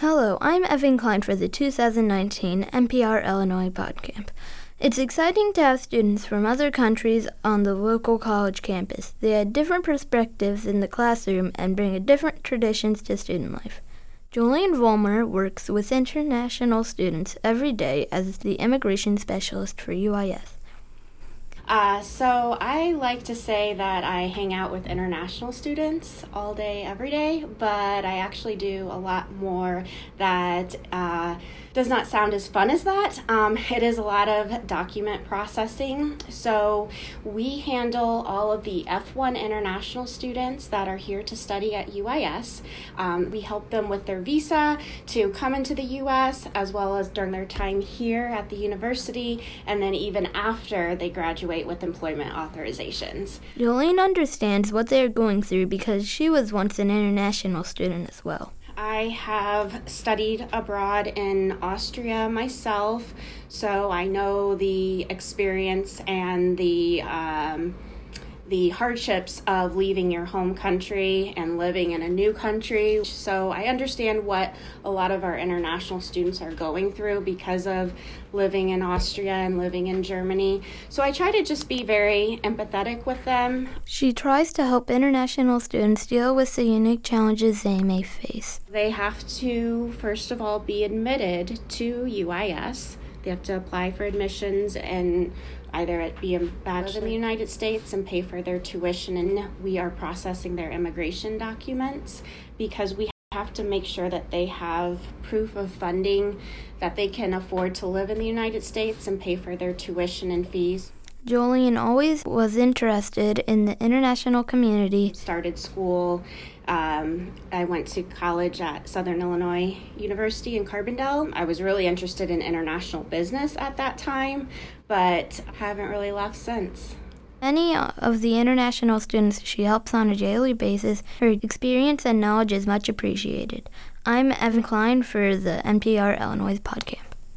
Hello, I'm Evan Klein for the 2019 NPR Illinois PodCamp. It's exciting to have students from other countries on the local college campus. They add different perspectives in the classroom and bring a different traditions to student life. Jolene Vollmer works with international students every day as the immigration specialist for UIS. Uh, so I like to say that I hang out with international students all day, every day, but I actually do a lot more that uh, does not sound as fun as that. Um, it is a lot of document processing. So we handle all of the F1 international students that are here to study at UIS. Um, we help them with their visa to come into the US as well as during their time here at the university and then even after they graduate with employment authorizations. Jolene understands what they are going through because she was once an international student as well. I have studied abroad in Austria myself, so I know the experience and the um, the hardships of leaving your home country and living in a new country. So I understand what a lot of our international students are going through because of living in Austria and living in Germany. So I try to just be very empathetic with them. She tries to help international students deal with the unique challenges they may face. They have to, first of all, be admitted to UIS. They have to apply for admissions and either be a bachelor in the United States and pay for their tuition, and we are processing their immigration documents because we have to make sure that they have proof of funding that they can afford to live in the United States and pay for their tuition and fees. Jolene always was interested in the international community. Started school. Um, I went to college at Southern Illinois University in Carbondale. I was really interested in international business at that time, but haven't really left since. Many of the international students she helps on a daily basis, her experience and knowledge is much appreciated. I'm Evan Klein for the NPR Illinois podcast.